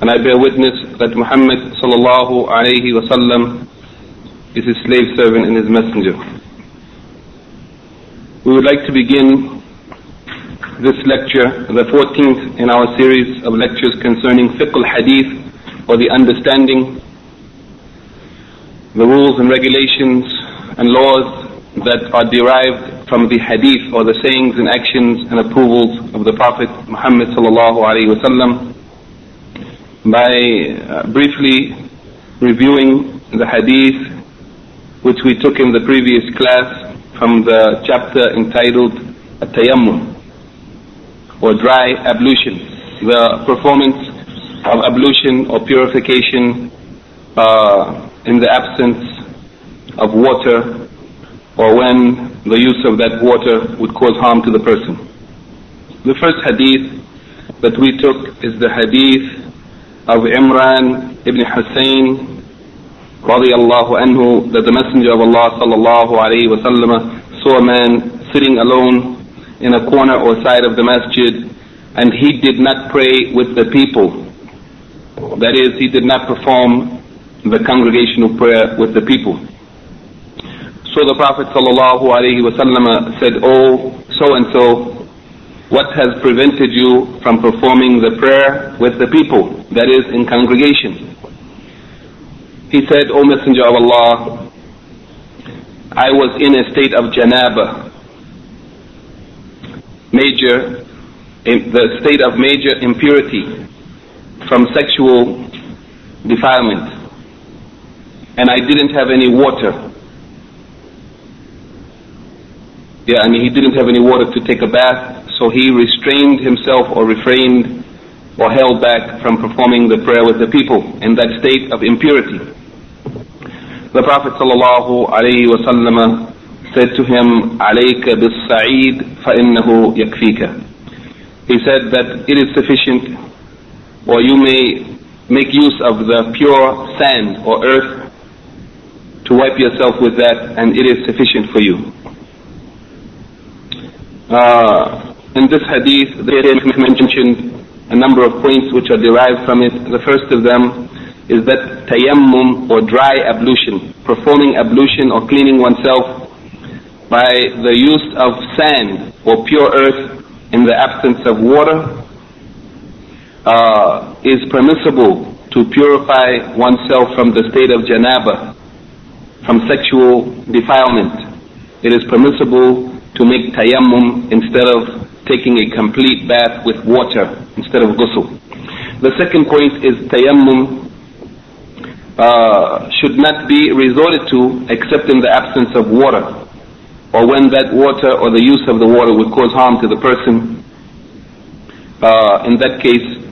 And I bear witness that Muhammad sallallahu alayhi wasallam is His slave servant and His messenger. We would like to begin this lecture, the 14th in our series of lectures concerning fiqh al-hadith, or the understanding, the rules and regulations and laws that are derived from the hadith or the sayings and actions and approvals of the Prophet Muhammad sallallahu alaihi wasallam by uh, briefly reviewing the hadith which we took in the previous class from the chapter entitled At-Tayammum or dry ablution, the performance of ablution or purification uh, in the absence of water or when the use of that water would cause harm to the person. The first hadith that we took is the hadith of Imran ibn Hussein radiallahu anhu that the Messenger of Allah sallallahu alayhi wasallam saw a man sitting alone in a corner or side of the masjid and he did not pray with the people. That is, he did not perform the congregational prayer with the people. So the Prophet sallallahu alaihi wasallam said, Oh, so and so, what has prevented you from performing the prayer with the people, that is, in congregation? He said, O Messenger of Allah, I was in a state of janaba, major, the state of major impurity from sexual defilement, and I didn't have any water. Yeah, and he didn't have any water to take a bath, so he restrained himself or refrained or held back from performing the prayer with the people in that state of impurity. The Prophet sallallahu alaihi wasallam said to him, "عليك بالسعيد فإنه يكفيك." He said that it is sufficient, or you may make use of the pure sand or earth to wipe yourself with that, and it is sufficient for you. Uh, in this hadith, they mentioned a number of points which are derived from it. The first of them is that tayammum or dry ablution, performing ablution or cleaning oneself by the use of sand or pure earth in the absence of water uh, is permissible to purify oneself from the state of janaba, from sexual defilement. It is permissible to make tayammum instead of taking a complete bath with water instead of ghusl. The second point is tayammum uh, should not be resorted to except in the absence of water or when that water or the use of the water would cause harm to the person. Uh, in that case,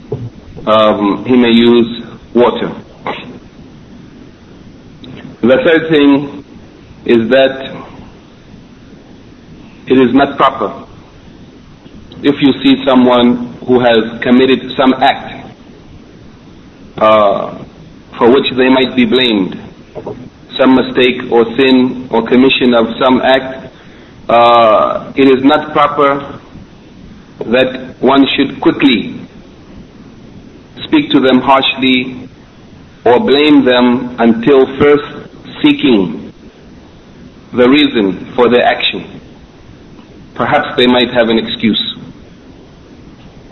um, he may use water. The third thing is that it is not proper if you see someone who has committed some act uh, for which they might be blamed, some mistake or sin or commission of some act, uh, it is not proper that one should quickly speak to them harshly or blame them until first seeking the reason for their action. Perhaps they might have an excuse.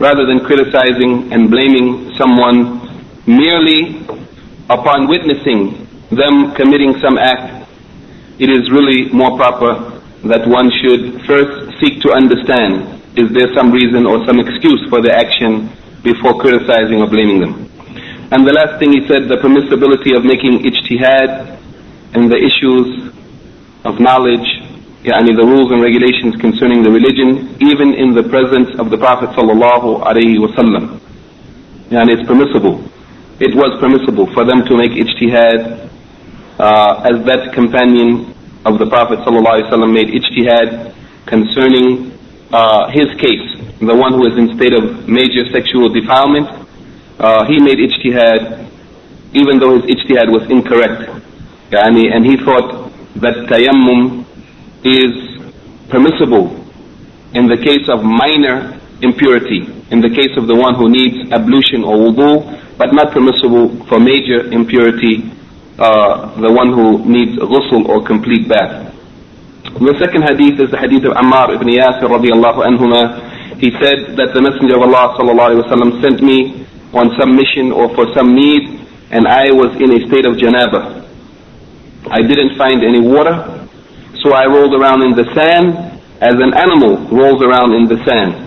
Rather than criticizing and blaming someone merely upon witnessing them committing some act it is really more proper that one should first seek to understand is there some reason or some excuse for the action before criticizing or blaming them. And the last thing he said, the permissibility of making ijtihad and the issues of knowledge, yani the rules and regulations concerning the religion, even in the presence of the Prophet sallallahu alaihi. Yani it's permissible. It was permissible for them to make ijtihad uh, as that companion of the Prophet sallallahu alaihi wasallam made ijtihad concerning uh, his case, the one who is in state of major sexual defilement, uh, he made ijtihad even though his ijtihad was incorrect. Yani, and he thought that tayammum is permissible in the case of minor impurity, in the case of the one who needs ablution or wudu, but not permissible for major impurity, uh, the one who needs ghusl or complete bath. The second hadith is the hadith of Ammar ibn Yasir radiallahu anhuma. He said that the Messenger of Allah sallallahu alayhi wa sent me on some mission or for some need and I was in a state of janaba. I didn't find any water, so I rolled around in the sand as an animal rolls around in the sand.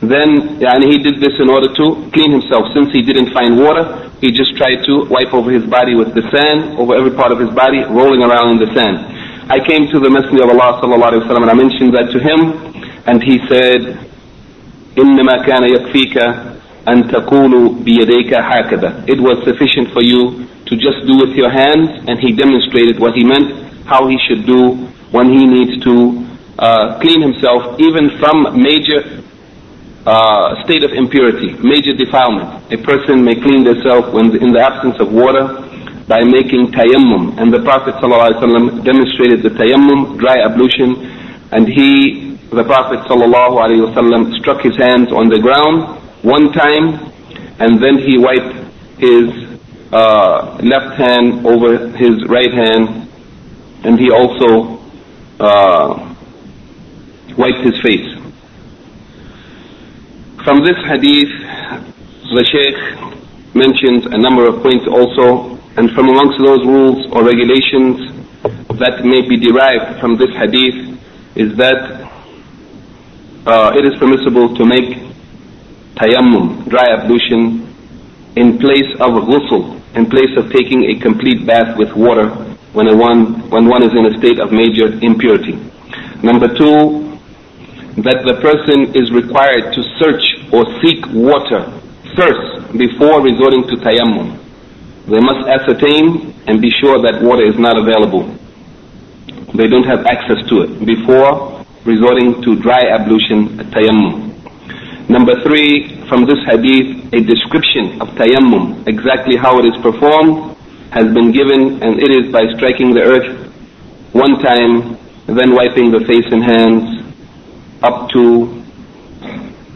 Then yani he did this in order to clean himself. Since he didn't find water, he just tried to wipe over his body with the sand, over every part of his body, rolling around in the sand. I came to the Messenger of Allah sallallahu alaihi wasallam and I mentioned that to him, and he said, إنما كان يكفيك أن تقول بيديك هكذا. It was sufficient for you to just do with your hands, and he demonstrated what he meant, how he should do when he needs to uh, clean himself, even from major uh, state of impurity, major defilement. A person may clean themselves in the absence of water by making tayammum. And the Prophet ﷺ demonstrated the tayammum, dry ablution, and he, the Prophet ﷺ, struck his hands on the ground one time, and then he wiped his uh, left hand over his right hand, and he also uh, wiped his face. From this hadith, the Sheikh mentions a number of points also and from amongst those rules or regulations that may be derived from this hadith is that uh, it is permissible to make tayammum, dry ablution, in place of ghusl, in place of taking a complete bath with water when, one, when one is in a state of major impurity. Number two, that the person is required to search or seek water first before resorting to tayammum. They must ascertain and be sure that water is not available. They don't have access to it before resorting to dry ablution, at tayammum. Number three, from this hadith, a description of tayammum, exactly how it is performed, has been given, and it is by striking the earth one time, then wiping the face and hands up to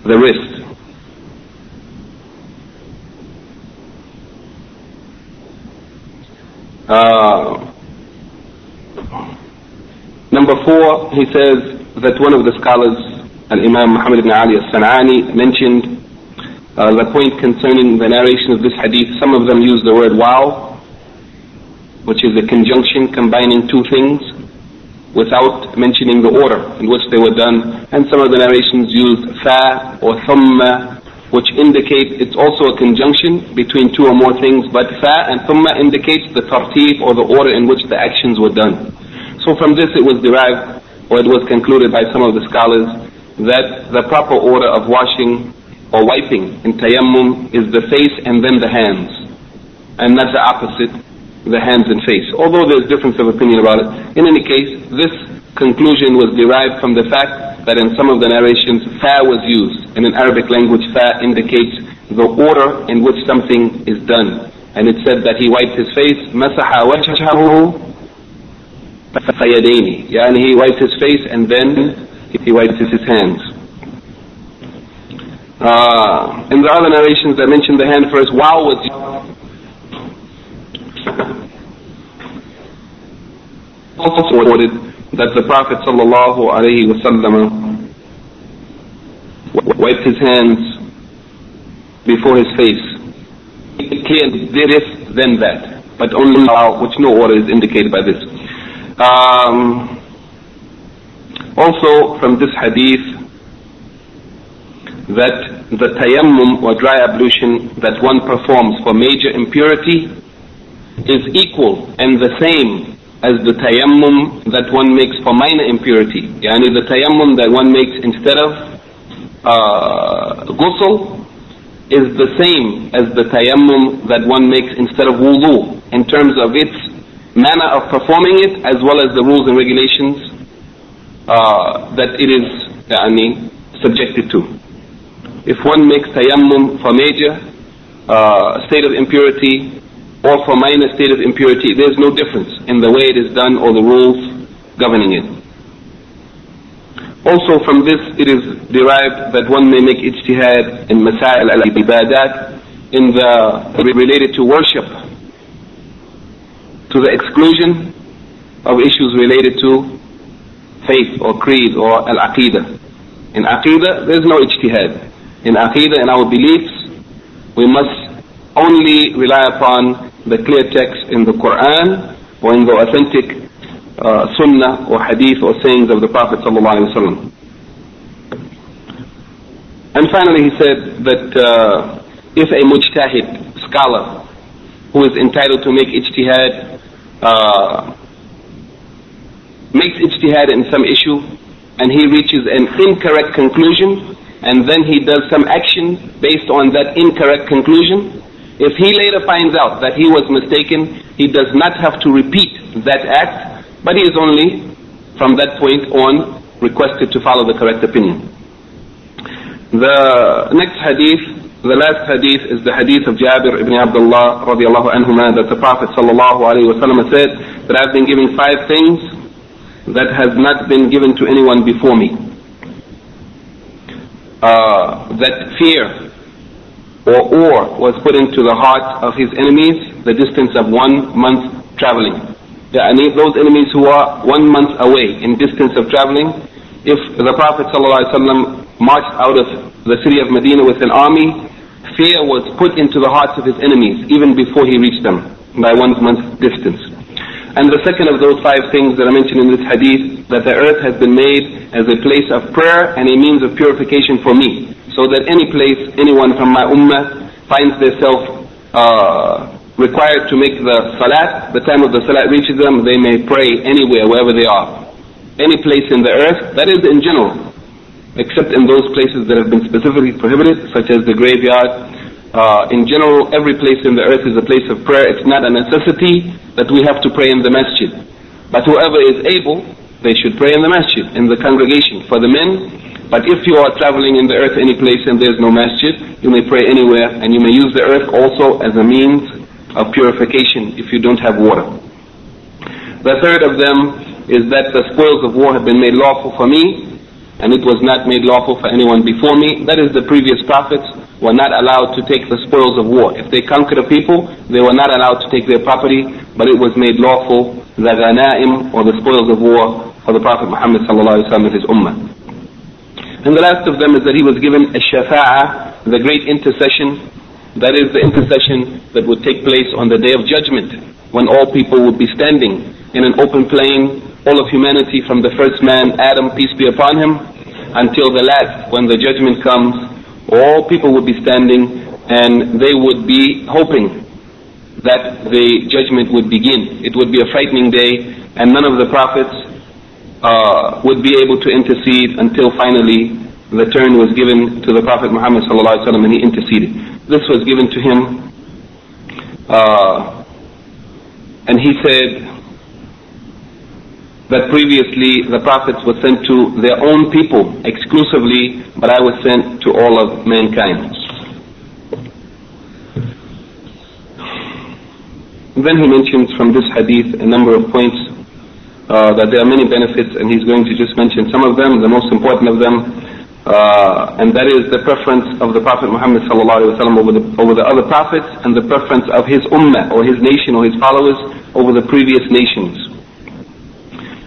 the wrist. Uh, number four, he says that one of the scholars, Al-Imam Muhammad ibn Ali al-San'ani, mentioned uh, the point concerning the narration of this hadith. Some of them use the word waw, which is a conjunction combining two things without mentioning the order in which they were done. And some of the narrations used fa or thumma which indicate it's also a conjunction between two or more things, but fa and thumma indicates the tartib or the order in which the actions were done. So from this it was derived, or it was concluded by some of the scholars, that the proper order of washing or wiping in tayammum is the face and then the hands, and not the opposite, the hands and face. Although there's difference of opinion about it. In any case, this conclusion was derived from the fact that in some of the narrations, fa was used. And in Arabic language, fa indicates the order in which something is done. And it said that he wiped his face, masaha wajhahu fayadaini. Yeah, and he wiped his face and then he wiped his hands. Uh, in the other narrations, I mentioned the hand first. Waw was also ordered that the Prophet sallallahu alaihi wasallam wiped his hands before his face. Clear this, then that, but only which no order is indicated by this. Um, also from this hadith that the tayammum or dry ablution that one performs for major impurity is equal and the same as the tayammum that one makes for minor impurity. Yani the tayammum that one makes instead of uh, ghusl is the same as the tayammum that one makes instead of wudu in terms of its manner of performing it as well as the rules and regulations uh, that it is yani, subjected to. If one makes tayammum for major uh, state of impurity or for minor state of impurity, there's no difference in the way it is done or the rules governing it. Also from this it is derived that one may make ijtihad in masail al-ibadat in the related to worship to the exclusion of issues related to faith or creed or al-aqidah. In aqidah, there's no ijtihad. In aqidah, in our beliefs, we must only rely upon the clear text in the Quran or in the authentic uh, sunnah or hadith or sayings of the Prophet sallallahu And finally he said that uh, if a mujtahid, scholar, who is entitled to make ijtihad uh, makes ijtihad in some issue and he reaches an incorrect conclusion and then he does some action based on that incorrect conclusion, if he later finds out that he was mistaken, he does not have to repeat that act, but he is only from that point on requested to follow the correct opinion. The next hadith the last hadith is the hadith of Jabir ibn Abdullah radiallahu anhuma that the Prophet sallallahu alayhi wa said that I've been given five things that has not been given to anyone before me. Uh, that fear or awe was put into the heart of his enemies the distance of one month traveling. Those enemies who are one month away in distance of traveling, if the Prophet ﷺ marched out of the city of Medina with an army, fear was put into the hearts of his enemies even before he reached them by one month's distance. And the second of those five things that I mentioned in this hadith, that the earth has been made as a place of prayer and a means of purification for me. So that any place, anyone from my ummah finds themselves uh, required to make the salat, the time of the salat reaches them, they may pray anywhere, wherever they are. Any place in the earth, that is in general except in those places that have been specifically prohibited, such as the graveyard. Uh, in general, every place in the earth is a place of prayer. It's not a necessity that we have to pray in the masjid. But whoever is able, they should pray in the masjid, in the congregation. For the men, but if you are traveling in the earth any place and there's no masjid, you may pray anywhere and you may use the earth also as a means of purification if you don't have water. The third of them is that the spoils of war have been made lawful for me and it was not made lawful for anyone before me. That is the previous prophets were not allowed to take the spoils of war. If they conquered a people, they were not allowed to take their property, but it was made lawful, the ghanaim, or the spoils of war, for the Prophet Muhammad and his ummah. And the last of them is that he was given a shafa'ah, the great intercession, that is the intercession that would take place on the day of judgment, when all people would be standing in an open plain all of humanity from the first man, Adam, peace be upon him, until the last, when the judgment comes, all people would be standing and they would be hoping that the judgment would begin. It would be a frightening day and none of the prophets uh, would be able to intercede until finally the turn was given to the Prophet Muhammad and he interceded. This was given to him uh, and he said, that previously the prophets were sent to their own people exclusively, but I was sent to all of mankind. Then he mentions from this hadith a number of points uh, that there are many benefits, and he's going to just mention some of them, the most important of them, uh, and that is the preference of the Prophet Muhammad over the over the other prophets, and the preference of his ummah or his nation or his followers over the previous nations.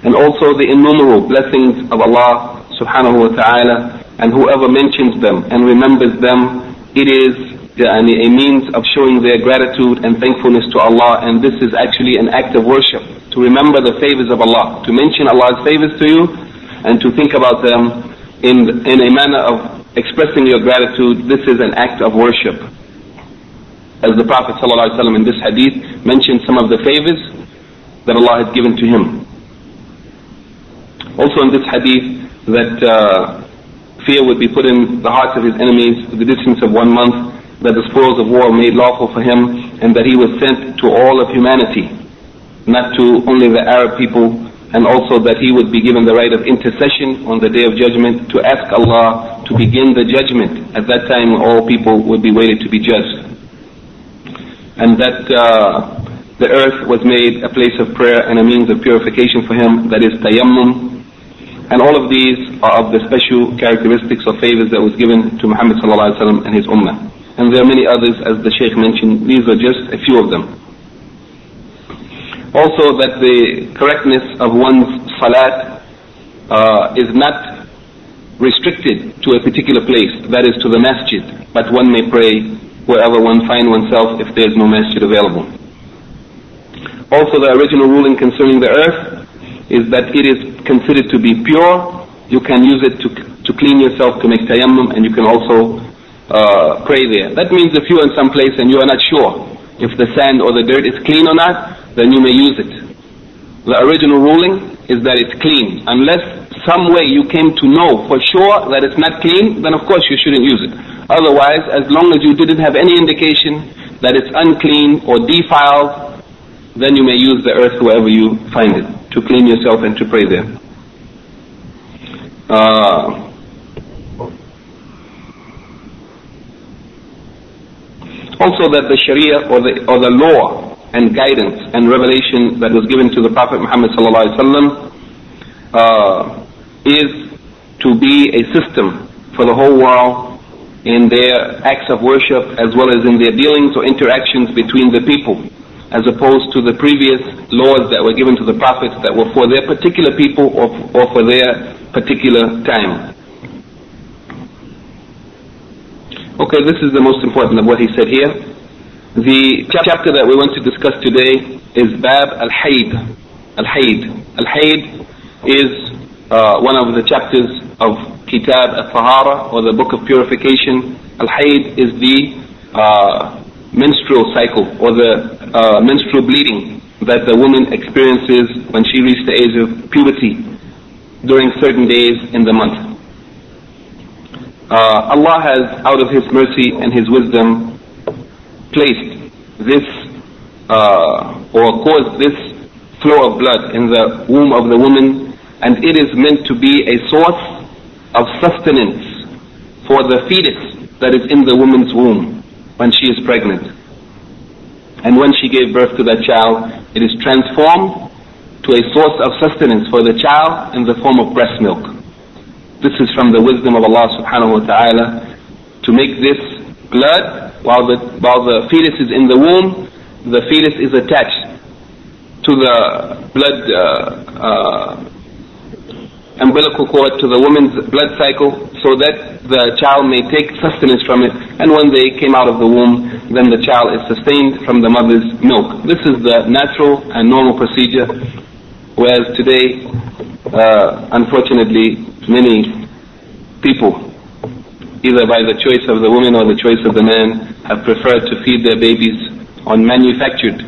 And also the innumerable blessings of Allah subhanahu wa ta'ala and whoever mentions them and remembers them it is a means of showing their gratitude and thankfulness to Allah. And this is actually an act of worship to remember the favors of Allah to mention Allah's favors to you and to think about them in, in a manner of expressing your gratitude. This is an act of worship. As the Prophet ﷺ in this hadith mentioned some of the favors that Allah has given to him. Also in this hadith that uh, fear would be put in the hearts of his enemies to the distance of one month that the spoils of war made lawful for him and that he was sent to all of humanity, not to only the Arab people, and also that he would be given the right of intercession on the day of judgment to ask Allah to begin the judgment. At that time all people would be waited to be judged. And that uh, the earth was made a place of prayer and a means of purification for him, that is tayammum. And all of these are of the special characteristics or favors that was given to Muhammad and his ummah. And there are many others as the Shaykh mentioned. These are just a few of them. Also that the correctness of one's salat uh, is not restricted to a particular place, that is to the masjid, but one may pray wherever one finds oneself if there is no masjid available. Also the original ruling concerning the earth is that it is considered to be pure. You can use it to, to clean yourself, to make tayammum, and you can also uh, pray there. That means if you're in some place and you are not sure if the sand or the dirt is clean or not, then you may use it. The original ruling is that it's clean. Unless some way you came to know for sure that it's not clean, then of course you shouldn't use it. Otherwise, as long as you didn't have any indication that it's unclean or defiled, then you may use the earth wherever you find it to clean yourself and to pray there. Uh, Also that the Sharia or the, or the law and guidance and revelation that was given to the Prophet Muhammad sallallahu uh, is to be a system for the whole world in their acts of worship as well as in their dealings or interactions between the people as opposed to the previous laws that were given to the prophets that were for their particular people or, or for their particular time. Okay, this is the most important of what he said here. The chapter that we want to discuss today is Bab al-Hayd. Al-Hayd. Al-Hayd is uh, one of the chapters of Kitab al-Tahara or the book of purification. Al-Hayd is the uh, menstrual cycle or the uh, menstrual bleeding that the woman experiences when she reaches the age of puberty during certain days in the month uh, Allah has, out of His mercy and His wisdom, placed this uh, or caused this flow of blood in the womb of the woman, and it is meant to be a source of sustenance for the fetus that is in the woman's womb when she is pregnant. And when she gave birth to that child, it is transformed to a source of sustenance for the child in the form of breast milk. This is from the wisdom of Allah subhanahu wa ta'ala to make this blood while the, while the fetus is in the womb, the fetus is attached to the blood uh, uh, umbilical cord to the woman's blood cycle so that the child may take sustenance from it and when they came out of the womb then the child is sustained from the mother's milk. This is the natural and normal procedure whereas today uh, unfortunately many people, either by the choice of the woman or the choice of the man, have preferred to feed their babies on manufactured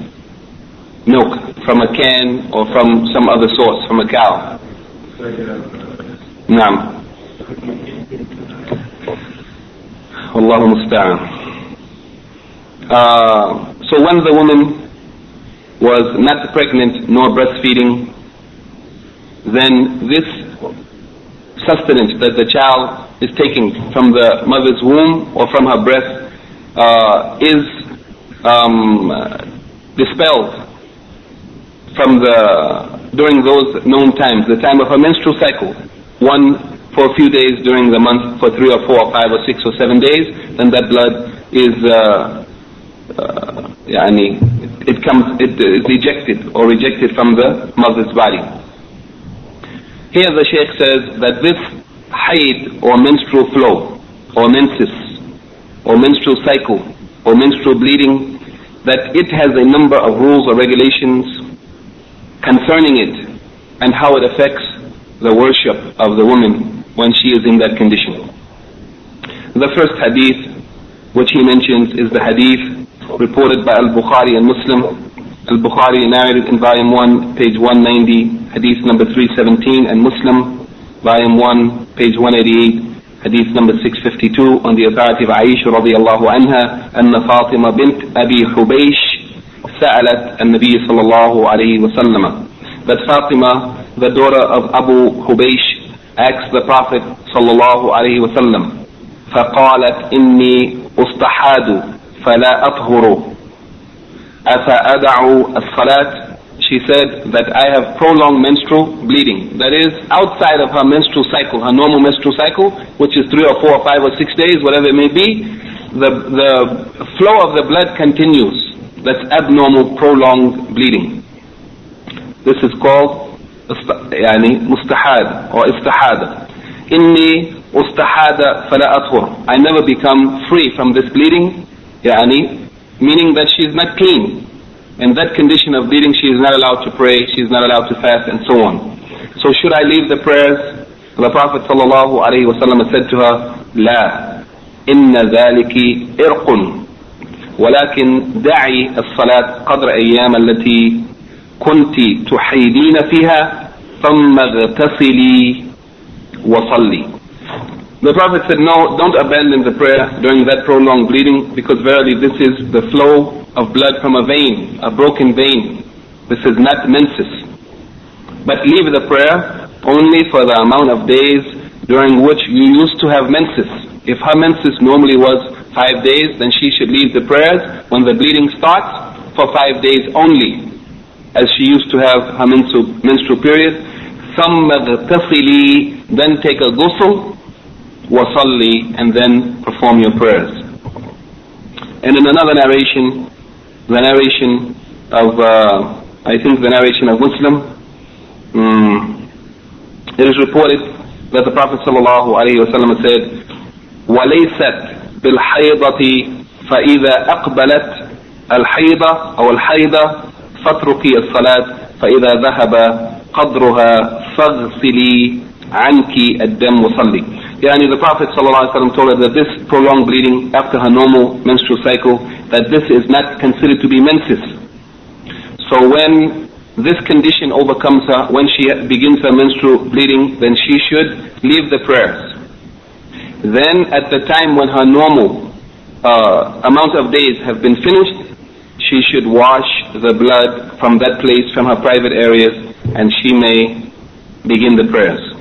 milk from a can or from some other source, from a cow. Naam. Allahu musta'an. Uh, so when the woman was not pregnant nor breastfeeding, then this sustenance that the child is taking from the mother's womb or from her breast uh, is um, dispelled from the during those known times, the time of her menstrual cycle, one for a few days during the month, for three or four or five or six or seven days, then that blood is uh, uh, yani, it comes it is ejected or rejected from the mother's body. Here the Sheikh says that this haid or menstrual flow or menses or menstrual cycle or menstrual bleeding, that it has a number of rules or regulations concerning it and how it affects the worship of the woman when she is in that condition. The first hadith which he mentions is the hadith reported by Al-Bukhari and Muslim. Al-Bukhari narrated in volume 1, page 190, hadith number 317, and Muslim, volume 1, page 188, حديث number 652 on the authority of Aisha الله عنها أن فاطمة بنت أبي حبيش سألت النبي صلى الله عليه وسلم that Fatima the daughter of Abu Hubaysh asked the Prophet صلى الله عليه وسلم فقالت إني أستحاد فلا أطهر أفأدع الصلاة she said that I have prolonged menstrual bleeding. That is, outside of her menstrual cycle, her normal menstrual cycle, which is three or four or five or six days, whatever it may be, the, the flow of the blood continues. That's abnormal, prolonged bleeding. This is called يعني مستحاد or istihada. إني استحاد فلا أطهر. I never become free from this bleeding, يعني, meaning that she is not clean. In that condition of bleeding, she is not allowed to pray, she is not allowed to fast, and so on. So should I leave the prayers? The Prophet sallallahu alaihi wasallam said to her, لا إن ذلك إرق ولكن دعي الصلاة قدر أيام التي كنت تحيدين فيها ثم اغتسلي وصلي the Prophet said, no, don't abandon the prayer during that prolonged bleeding because verily this is the flow of blood from a vein, a broken vein. This is not menses. But leave the prayer only for the amount of days during which you used to have menses. If her menses normally was five days, then she should leave the prayers when the bleeding starts for five days only, as she used to have her menstrual, menstrual period. ثم اغتسلي then take a ghusl wasalli, and then perform your prayers. And in another narration, the narration of, uh, I think the narration of Muslim, um, it is reported that the Prophet sallallahu alaihi wasallam said, وَلَيْسَتْ بِالْحَيْضَةِ فَإِذَا أَقْبَلَتْ الحيضة أو الحيضة فاتركي الصلاة فإذا ذهب قدرها فاغسلي عنك الدم وصلي Yani the Prophet ﷺ told her that this prolonged bleeding after her normal menstrual cycle, that this is not considered to be menses. So when this condition overcomes her, when she begins her menstrual bleeding, then she should leave the prayers. Then at the time when her normal uh, amount of days have been finished, she should wash the blood from that place, from her private areas, and she may begin the prayers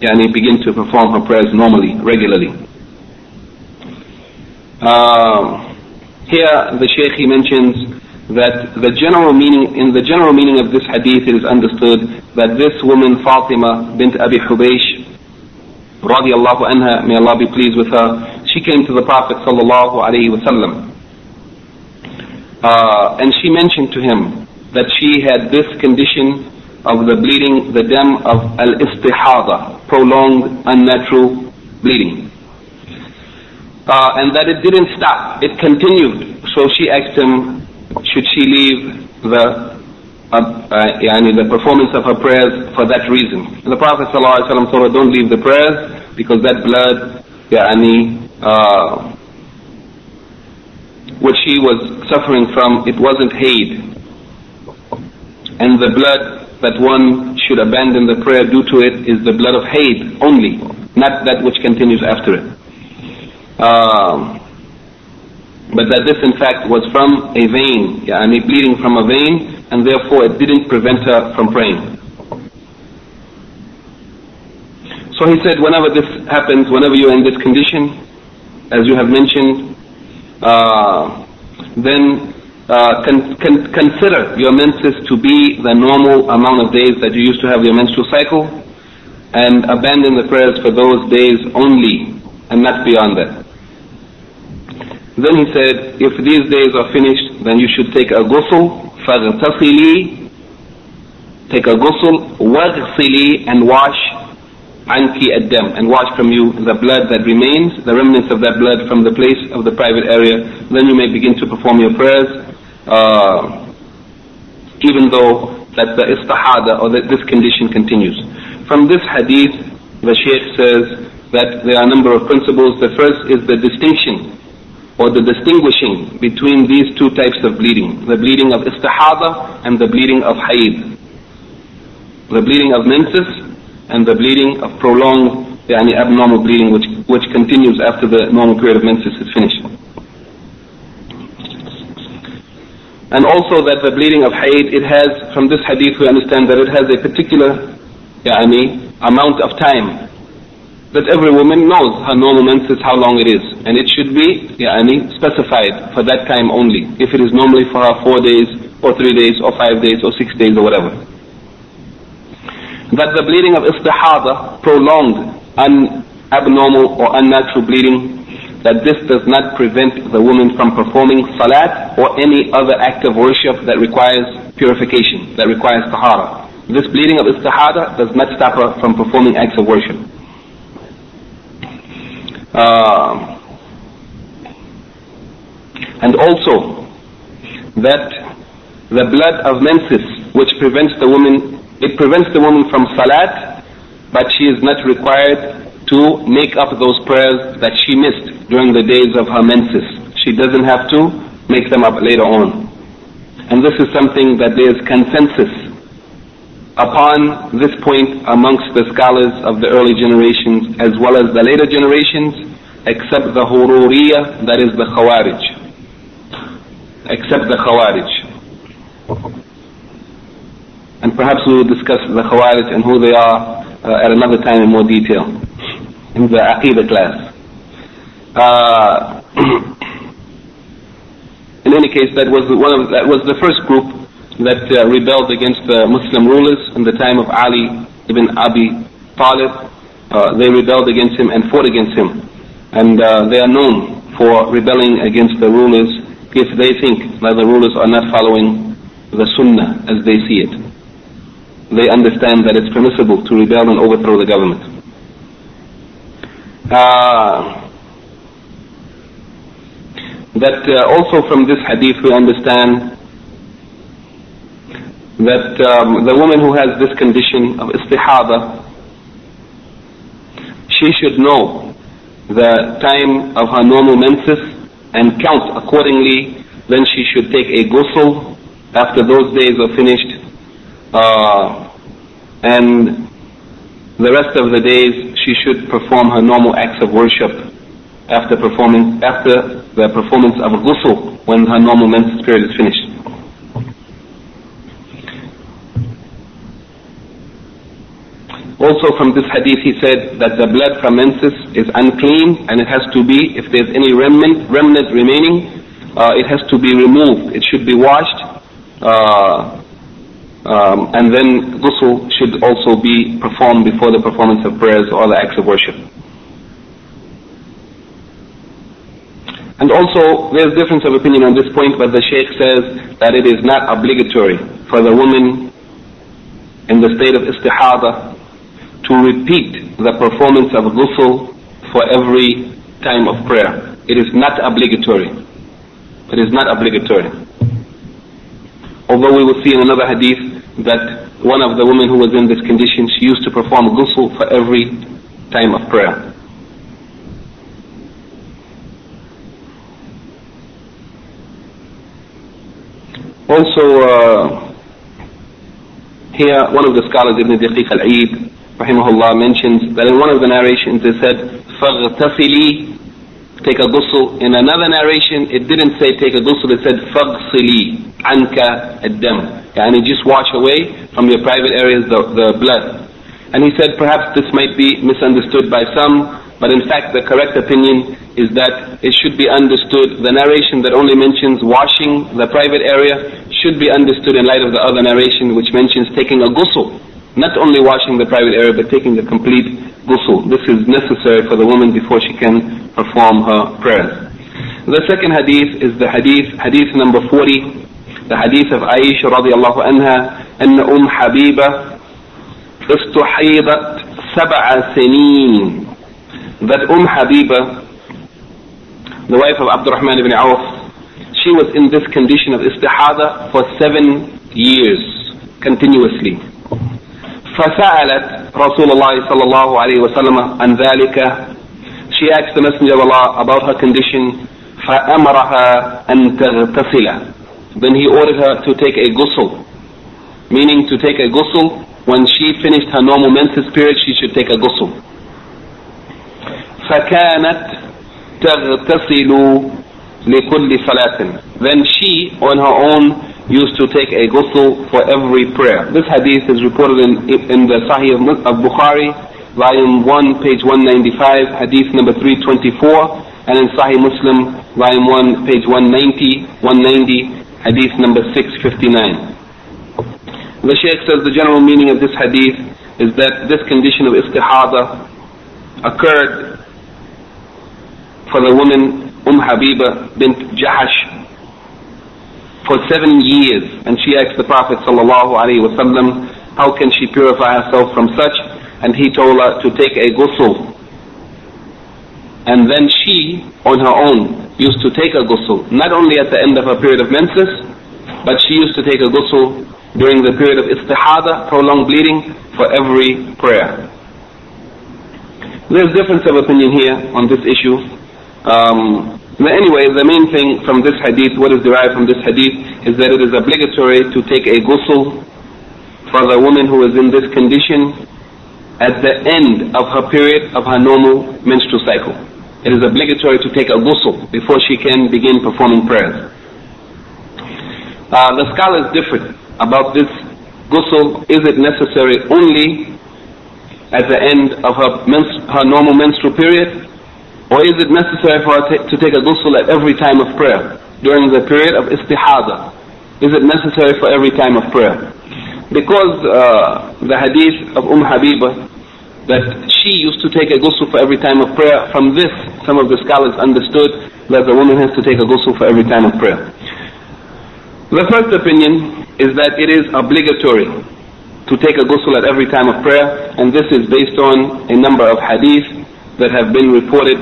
yani begin to perform her prayers normally, regularly. Uh, here the Shaykh he mentions that the general meaning, in the general meaning of this hadith it is understood that this woman Fatima bint Abi Hubaysh radiallahu anha, may Allah be pleased with her, she came to the Prophet sallallahu alayhi wasallam. Uh, and she mentioned to him that she had this condition of the bleeding, the dam of al-istihada, prolonged unnatural bleeding. Uh, and that it didn't stop, it continued. So she asked him, should she leave the uh, uh, the performance of her prayers for that reason. And the Prophet ﷺ told her, don't leave the prayers because that blood, yani, uh, which she was suffering from, it wasn't haid. And the blood that one should abandon the prayer due to it is the blood of haid only, not that which continues after it. Um, but that this in fact was from a vein, yani bleeding from a vein, and therefore it didn't prevent her from praying. So he said, whenever this happens, whenever you're in this condition, as you have mentioned, uh, then uh, con con consider your menses to be the normal amount of days that you used to have your menstrual cycle and abandon the prayers for those days only and not beyond that. Then he said, if these days are finished, then you should take a ghusl, فَاغْتَصِلِي Take a ghusl, وَاغْسِلِي And wash anki ad-dam, and wash from you the blood that remains, the remnants of that blood from the place of the private area. Then you may begin to perform your prayers, uh, even though that the istihada or that this condition continues. From this hadith, the Shaykh says that there are a number of principles. The first is the distinction or the distinguishing between these two types of bleeding, the bleeding of istihada and the bleeding of haid. The bleeding of menses and the bleeding of prolonged yani abnormal bleeding which, which continues after the normal period of menses is finished. And also that the bleeding of haid, it has, from this hadith we understand that it has a particular yani, amount of time. That every woman knows her normal menses, how long it is. And it should be yani, specified for that time only. If it is normally for her four days, or three days, or five days, or six days, or whatever that the bleeding of istihada, prolonged, un abnormal or unnatural bleeding, that this does not prevent the woman from performing salat or any other act of worship that requires purification, that requires tahara. This bleeding of istihada does not stop her from performing acts of worship. Uh, and also that the blood of menses, which prevents the woman it prevents the woman from salat, but she is not required to make up those prayers that she missed during the days of her menses. She doesn't have to make them up later on. And this is something that there is consensus upon this point amongst the scholars of the early generations as well as the later generations, except the Hururiya, that is the Khawarij. Except the Khawarij and perhaps we will discuss the Khawarij and who they are uh, at another time in more detail the Aqidah class. Uh, in any case, that was one of that was the first group that uh, rebelled against the Muslim rulers in the time of Ali ibn Abi Talib. Uh, they rebelled against him and fought against him, and uh, they are known for rebelling against the rulers if they think that the rulers are not following the Sunnah as they see it they understand that it's permissible to rebel and overthrow the government. Uh, that uh, also from this hadith we understand that um, the woman who has this condition of istihada, she should know the time of her normal menses and count accordingly. Then she should take a ghusl after those days are finished uh, and the rest of the days she should perform her normal acts of worship after performing after the performance of ghusl when her normal menstrual period is finished. Also from this hadith he said that the blood from menses is unclean and it has to be, if there's any remnant, remnant remaining, uh, it has to be removed. It should be washed uh, um, and then ghusl should also be performed before the performance of prayers or the acts of worship. And also, there's difference of opinion on this point, but the Shaykh says that it is not obligatory for the woman in the state of istihada to repeat the performance of ghusl for every time of prayer. It is not obligatory. It is not obligatory. Although we will see in another hadith that one of the women who was in this condition, she used to perform ghusl for every time of prayer. Also, uh, here one of the scholars, Ibn Daqiq al-Eid, rahimahullah, mentions that in one of the narrations it said, فَغْتَصِلِي take a ghusl. In another narration, it didn't say take a ghusl, it said faghsili anka ad-dam. Yani just wash away from your private areas the, the blood. And he said perhaps this might be misunderstood by some, but in fact the correct opinion is that it should be understood, the narration that only mentions washing the private area should be understood in light of the other narration which mentions taking a ghusl. Not only washing the private area, but taking the complete ghusl. This is necessary for the woman before she can perform her prayers. The second hadith is the hadith, hadith number 40, the hadith of Aisha radiallahu anha, أن أم حبيبة استحيضت سبع سنين that Umm Habiba, the wife of Abdurrahman ibn Auf, she was in this condition of istihada for seven years continuously. فسألت رسول الله صلى الله عليه وسلم عن ذلك She asked the Messenger of Allah about her condition فأمرها أن تغتسل Then he ordered her to take a ghusl meaning to take a ghusl when she finished her normal menses period she should take a ghusl فكانت تغتسل لكل صلاة then she on her own used to take a ghusl for every prayer. This hadith is reported in, in the Sahih of Bukhari volume 1 page 195 hadith number 324 and in Sahih Muslim volume 1 page 190 190 hadith number 659 the Shaykh says the general meaning of this hadith is that this condition of istihada occurred for the woman Umm Habiba bint Jahash for seven years and she asked the Prophet wasallam how can she purify herself from such? And he told her to take a ghusl. And then she on her own used to take a ghusl not only at the end of her period of menses but she used to take a ghusl during the period of istihada prolonged bleeding for every prayer. There's difference of opinion here on this issue. Um, but anyway, the main thing from this hadith, what is derived from this hadith, is that it is obligatory to take a ghusl for the woman who is in this condition at the end of her period of her normal menstrual cycle. It is obligatory to take a ghusl before she can begin performing prayers. Uh, the scholars differ about this ghusl. Is it necessary only at the end of her, her normal menstrual period or is it necessary for her to take a ghusl at every time of prayer during the period of istihada? Is it necessary for every time of prayer? Because uh, the hadith of Umm Habiba that she used to take a ghusl for every time of prayer, from this some of the scholars understood that the woman has to take a ghusl for every time of prayer. The first opinion is that it is obligatory to take a ghusl at every time of prayer, and this is based on a number of hadith that have been reported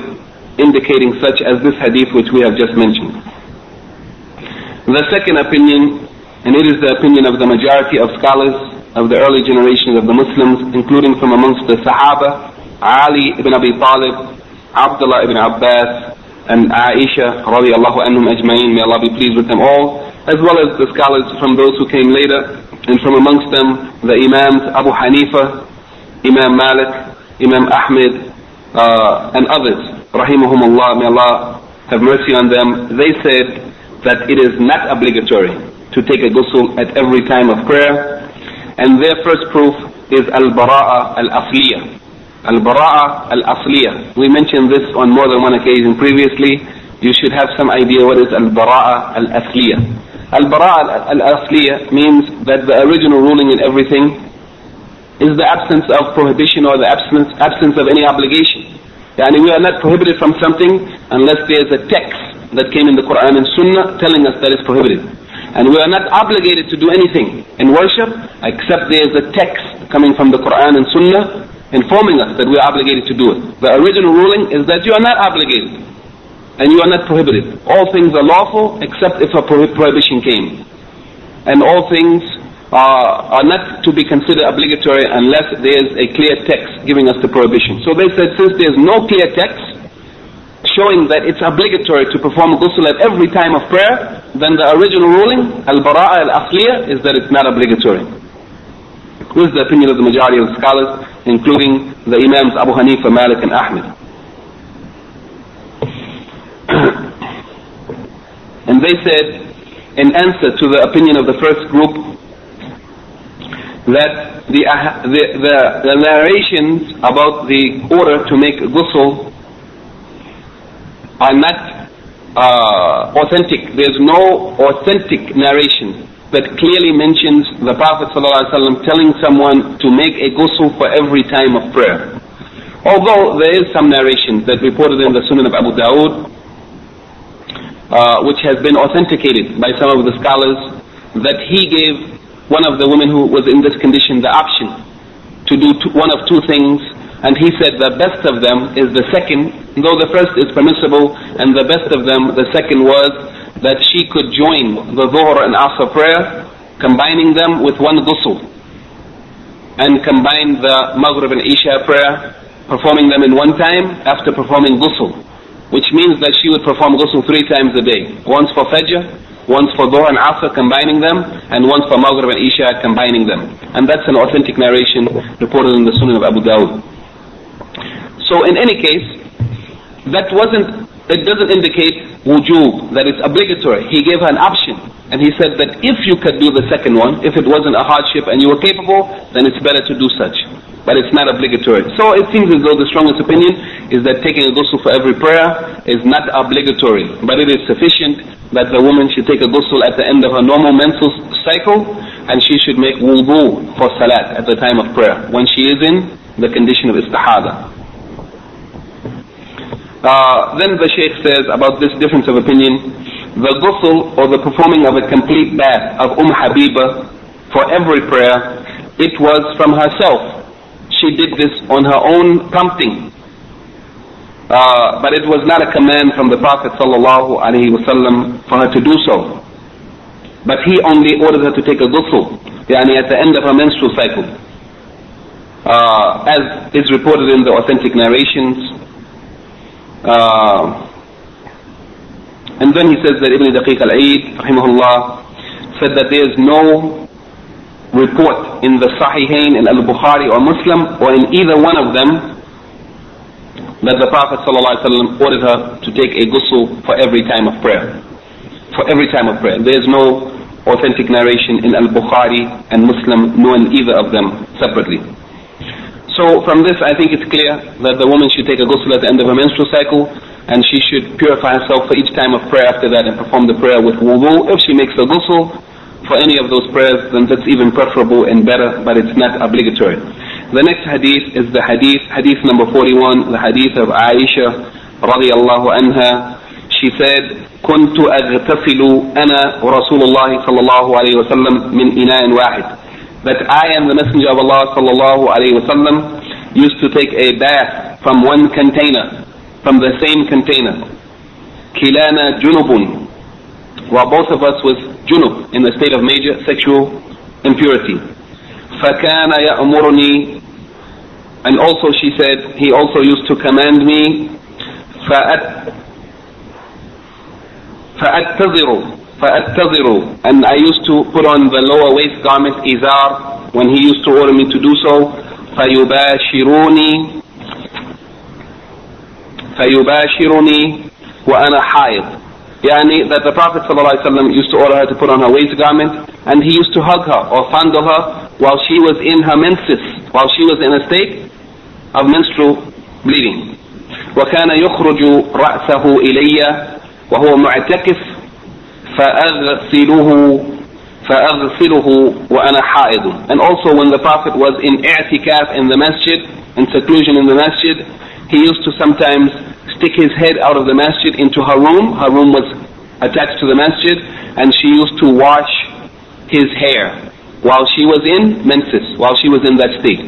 indicating such as this hadith which we have just mentioned. The second opinion, and it is the opinion of the majority of scholars of the early generations of the Muslims, including from amongst the Sahaba, Ali ibn Abi Talib, Abdullah ibn Abbas, and Aisha radiallahu anhum ajma'in, may Allah be pleased with them all, as well as the scholars from those who came later, and from amongst them the Imams Abu Hanifa, Imam Malik, Imam Ahmed, uh, and others rahimahumullah, may Allah have mercy on them, they said that it is not obligatory to take a ghusl at every time of prayer. And their first proof is al-bara'a al-asliyah. Al-bara'a al-asliyah. We mentioned this on more than one occasion previously. You should have some idea what is al-bara'a al-asliyah. Al-bara'a al-asliyah means that the original ruling in everything is the absence of prohibition or the absence, absence of any obligation. Yani we are not prohibited from something unless there is a text that came in the Quran and Sunnah telling us that it's prohibited. And we are not obligated to do anything in worship except there is a text coming from the Quran and Sunnah informing us that we are obligated to do it. The original ruling is that you are not obligated and you are not prohibited. All things are lawful except if a prohibition came. And all things uh, are not to be considered obligatory unless there is a clear text giving us the prohibition. So they said since there is no clear text showing that it's obligatory to perform ghusl at every time of prayer, then the original ruling, al-bara'a al-asliya, is that it's not obligatory. This is the opinion of the majority of scholars, including the Imams Abu Hanifa, Malik, and Ahmed. and they said, in answer to the opinion of the first group, that the, the, the, the narrations about the order to make ghusl are not uh, authentic. There's no authentic narration that clearly mentions the Prophet ﷺ telling someone to make a ghusl for every time of prayer. Although there is some narration that reported in the Sunan of Abu Dawud, uh, which has been authenticated by some of the scholars, that he gave one of the women who was in this condition the option to do two, one of two things And he said the best of them is the second, though the first is permissible, and the best of them, the second was that she could join the Dhuhr and Asr prayer, combining them with one ghusl, and combine the Maghrib and Isha prayer, performing them in one time after performing ghusl, which means that she would perform ghusl three times a day, once for Fajr, once for Dhuhr and Asr combining them, and once for Maghrib and Isha combining them. And that's an authentic narration reported in the Sunan of Abu Dawud. So in any case, that wasn't, it doesn't indicate wujub, that it's obligatory. He gave her an option. And he said that if you could do the second one, if it wasn't a hardship and you were capable, then it's better to do such. But it's not obligatory. So it seems as though the strongest opinion is that taking a ghusl for every prayer is not obligatory. But it is sufficient that the woman should take a ghusl at the end of her normal menstrual cycle and she should make wudu for salat at the time of prayer when she is in the condition of istihada. Uh, then the Shaykh says about this difference of opinion, the ghusl or the performing of a complete bath of Umm Habiba for every prayer, it was from herself. She did this on her own prompting. Uh, but it was not a command from the Prophet wasallam for her to do so. But he only ordered her to take a ghusl, yani at the end of her menstrual cycle. Uh, as is reported in the authentic narrations, uh, and then he says that Ibn Daqiq al-Eid, rahimahullah, said that there is no report in the Sahihain, in Al-Bukhari or Muslim, or in either one of them, that the Prophet ﷺ ordered her to take a ghusl for every time of prayer. For every time of prayer. There is no authentic narration in Al-Bukhari and Muslim, nor in either of them separately. So from this I think it's clear that the woman should take a ghusl at the end of her menstrual cycle and she should purify herself for each time of prayer after that and perform the prayer with wudu. If she makes a ghusl for any of those prayers then that's even preferable and better but it's not obligatory. The next hadith is the hadith, hadith number 41, the hadith of Aisha radiallahu anha. She said, كنت أغتسل أنا ورسول الله صلى الله عليه وسلم من إناء واحد that I and the Messenger of Allah sallallahu alaihi wasallam used to take a bath from one container, from the same container. Kilana junubun, while both of us was junub in the state of major sexual impurity. فكان يأمرني and also she said he also used to command me فأت فأتذر فأتذر and I used to put on the lower waist garment izar when he used to order me to do so فيباشروني فيباشرني وأنا حائض يعني that the Prophet ﷺ used to order her to put on her waist garment and he used to hug her or fondle her while she was in her menses while she was in a state of menstrual bleeding وكان يخرج رأسه إلي وهو معتكف فأغسله فأغسله وأنا حائض and also when the Prophet was in i'tikaf in the masjid in seclusion in the masjid he used to sometimes stick his head out of the masjid into her room her room was attached to the masjid and she used to wash his hair while she was in menses while she was in that state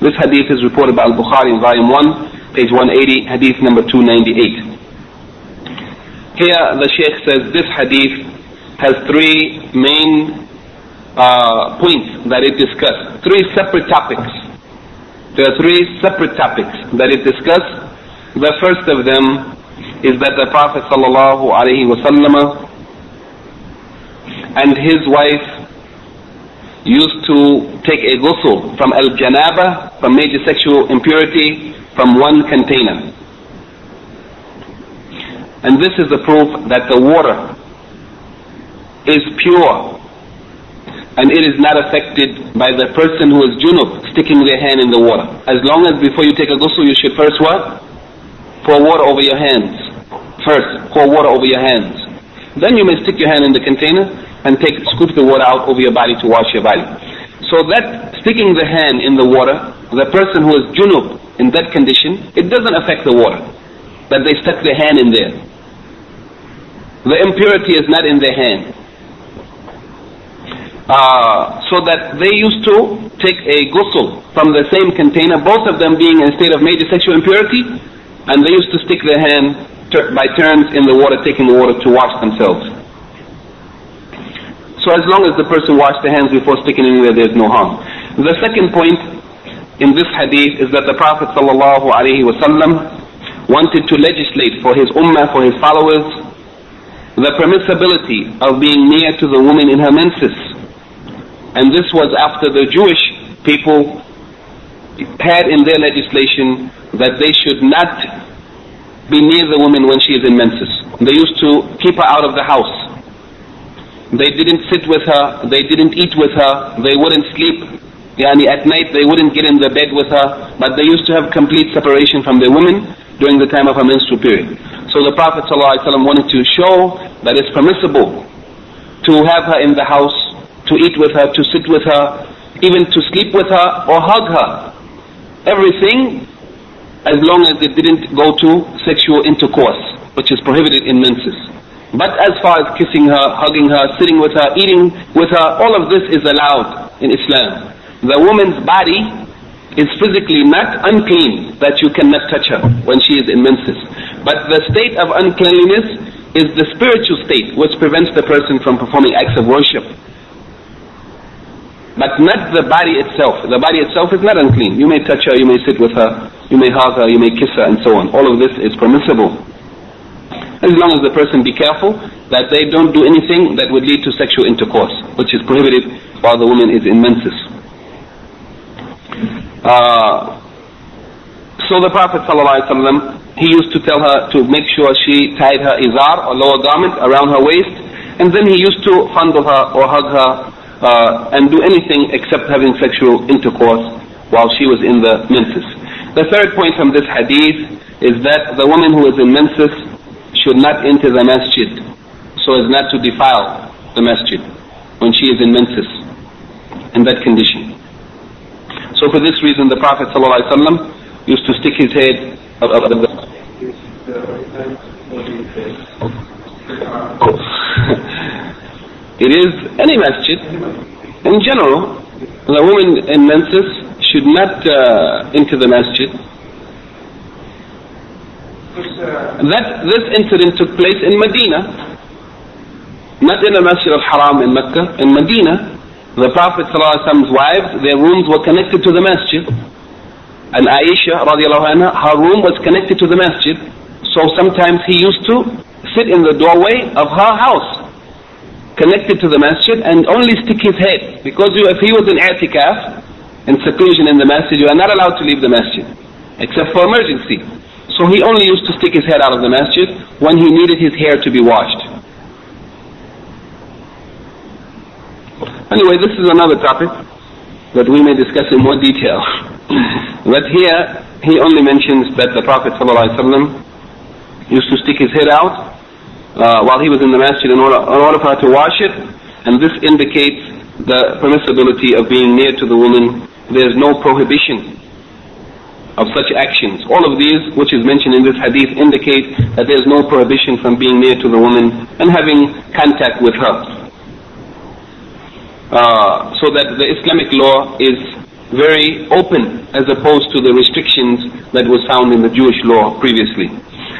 this hadith is reported by Al-Bukhari in volume 1 page 180 hadith number 298 here the Sheikh says this hadith has three main uh, points that it discusses, three separate topics. There are three separate topics that it discusses. The first of them is that the Prophet sallallahu and his wife used to take a ghusl from al-janaba, from major sexual impurity, from one container. And this is the proof that the water is pure and it is not affected by the person who is junub sticking their hand in the water. As long as before you take a ghusl you should first what? Pour water over your hands. First, pour water over your hands. Then you may stick your hand in the container and take scoop the water out over your body to wash your body. So that sticking the hand in the water, the person who is junub in that condition, it doesn't affect the water. That they stuck their hand in there. The impurity is not in their hand. uh, so that they used to take a ghusl from the same container, both of them being in a state of major sexual impurity, and they used to stick their hand by turns in the water, taking the water to wash themselves. So as long as the person washed their hands before sticking anywhere, there's no harm. The second point in this hadith is that the Prophet ﷺ wanted to legislate for his ummah, for his followers, the permissibility of being near to the woman in her menses and this was after the Jewish people had in their legislation that they should not be near the woman when she is in menses. They used to keep her out of the house. They didn't sit with her, they didn't eat with her, they wouldn't sleep. Yani at night they wouldn't get in the bed with her, but they used to have complete separation from the women during the time of her menstrual period. So the Prophet ﷺ wanted to show that it's permissible to have her in the house to eat with her, to sit with her, even to sleep with her or hug her. Everything as long as it didn't go to sexual intercourse, which is prohibited in menses. But as far as kissing her, hugging her, sitting with her, eating with her, all of this is allowed in Islam. The woman's body is physically not unclean that you cannot touch her when she is in menses. But the state of uncleanliness is the spiritual state which prevents the person from performing acts of worship but not the body itself. The body itself is not unclean. You may touch her, you may sit with her, you may hug her, you may kiss her, and so on. All of this is permissible. As long as the person be careful that they don't do anything that would lead to sexual intercourse, which is prohibited while the woman is in menses. Uh, so the Prophet ﷺ, he used to tell her to make sure she tied her izar or lower garment around her waist, and then he used to fondle her or hug her uh, and do anything except having sexual intercourse while she was in the menses. The third point from this hadith is that the woman who is in menses should not enter the masjid so as not to defile the masjid when she is in menses in that condition. So for this reason the Prophet ﷺ used to stick his head up, up, It is any masjid. In general, the woman in menses should not uh, enter the masjid. That this incident took place in Medina, not in the Masjid al-Haram in Mecca, in Medina. The Prophet ﷺ's wives, their rooms were connected to the masjid. And Aisha radiallahu anha, her room was connected to the masjid. So sometimes he used to sit in the doorway of her house connected to the masjid and only stick his head. Because you, if he was in i'tikaf, in seclusion in the masjid, you are not allowed to leave the masjid, except for emergency. So he only used to stick his head out of the masjid when he needed his hair to be washed. Anyway, this is another topic that we may discuss in more detail. but here, he only mentions that the Prophet ﷺ used to stick his head out uh, while he was in the masjid in order, in order for her to wash it. And this indicates the permissibility of being near to the woman. There's no prohibition of such actions. All of these, which is mentioned in this hadith, indicate that there's no prohibition from being near to the woman and having contact with her. Uh, so that the Islamic law is very open as opposed to the restrictions that was found in the Jewish law previously.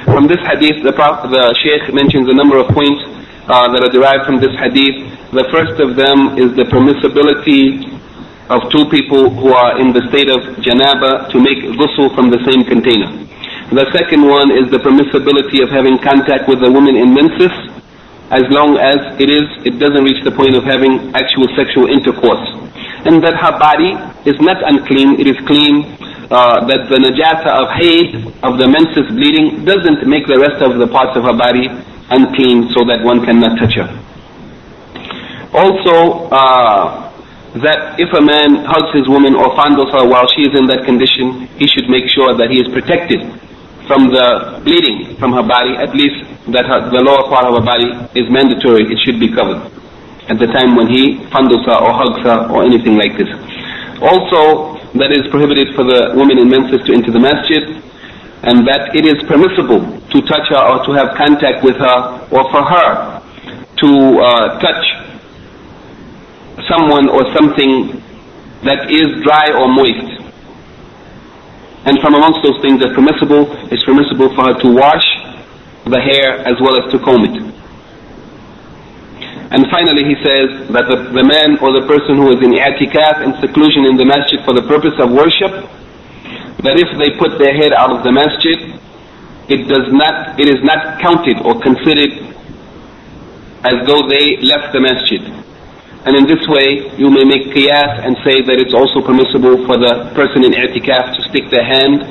From this hadith, the, Prophet, the Shaykh mentions a number of points uh, that are derived from this hadith. The first of them is the permissibility of two people who are in the state of janaba to make ghusl from the same container. The second one is the permissibility of having contact with a woman in menses as long as it is it doesn't reach the point of having actual sexual intercourse. And that her body is not unclean, it is clean uh, that the najasa of haid, of the menses bleeding, doesn't make the rest of the parts of her body unclean so that one cannot touch her. Also, uh, that if a man hugs his woman or fondles her while she is in that condition, he should make sure that he is protected from the bleeding from her body, at least that her, the lower part of her body is mandatory, it should be covered at the time when he fondles her or hugs her or anything like this. Also, that is prohibited for the woman in menses to enter the masjid and that it is permissible to touch her or to have contact with her or for her to uh, touch someone or something that is dry or moist. And from amongst those things that permissible, it's permissible for her to wash the hair as well as to comb it. And finally he says that the, the man or the person who is in i'tikaf and seclusion in the masjid for the purpose of worship, that if they put their head out of the masjid, it does not, it is not counted or considered as though they left the masjid. And in this way, you may make qiyas and say that it's also permissible for the person in i'tikaf to stick their hand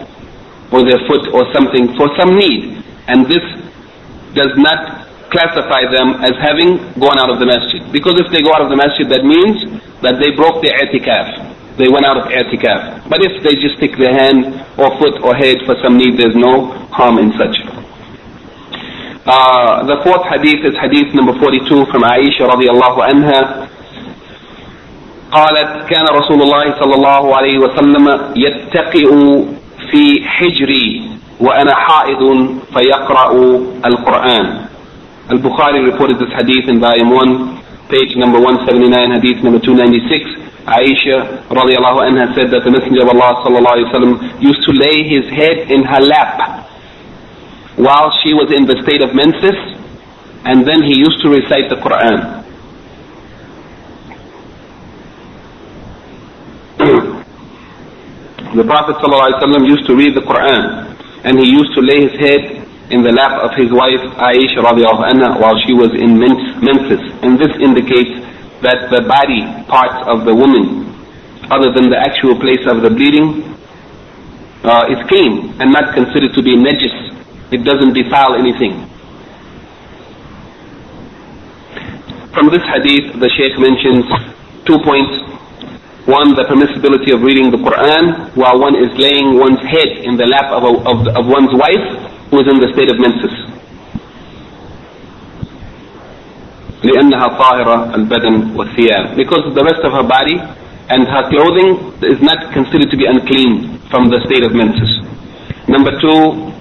or their foot or something for some need. And this does not classify them as having gone out of the masjid. Because if they go out of the masjid, that means that they broke their i'tikaf. They went out of i'tikaf. But if they just stick their hand or foot or head for some need, there's no harm in such. Uh, the fourth hadith is hadith number 42 from Aisha radiallahu anha قالت كان رسول الله صلى الله عليه وسلم يتقئ في حجري وأنا حائض فيقرأ القرآن البخاري reported this hadith in volume 1 page number 179 hadith number 296 Aisha radiallahu anha said that the Messenger of Allah sallallahu alayhi wasallam used to lay his head in her lap while she was in the state of menses and then he used to recite the Quran The Prophet ﷺ used to read the Quran and he used to lay his head in the lap of his wife Aisha radiallahu anha while she was in menses. And this indicates that the body parts of the woman, other than the actual place of the bleeding, uh, is clean and not considered to be najis. It doesn't defile anything. From this hadith, the Shaykh mentions two points one, the permissibility of reading the Quran while one is laying one's head in the lap of, a, of, of one's wife who is in the state of menses. لأنها طاهرة البدن والثياب because the rest of her body and her clothing is not considered to be unclean from the state of menses. Number two,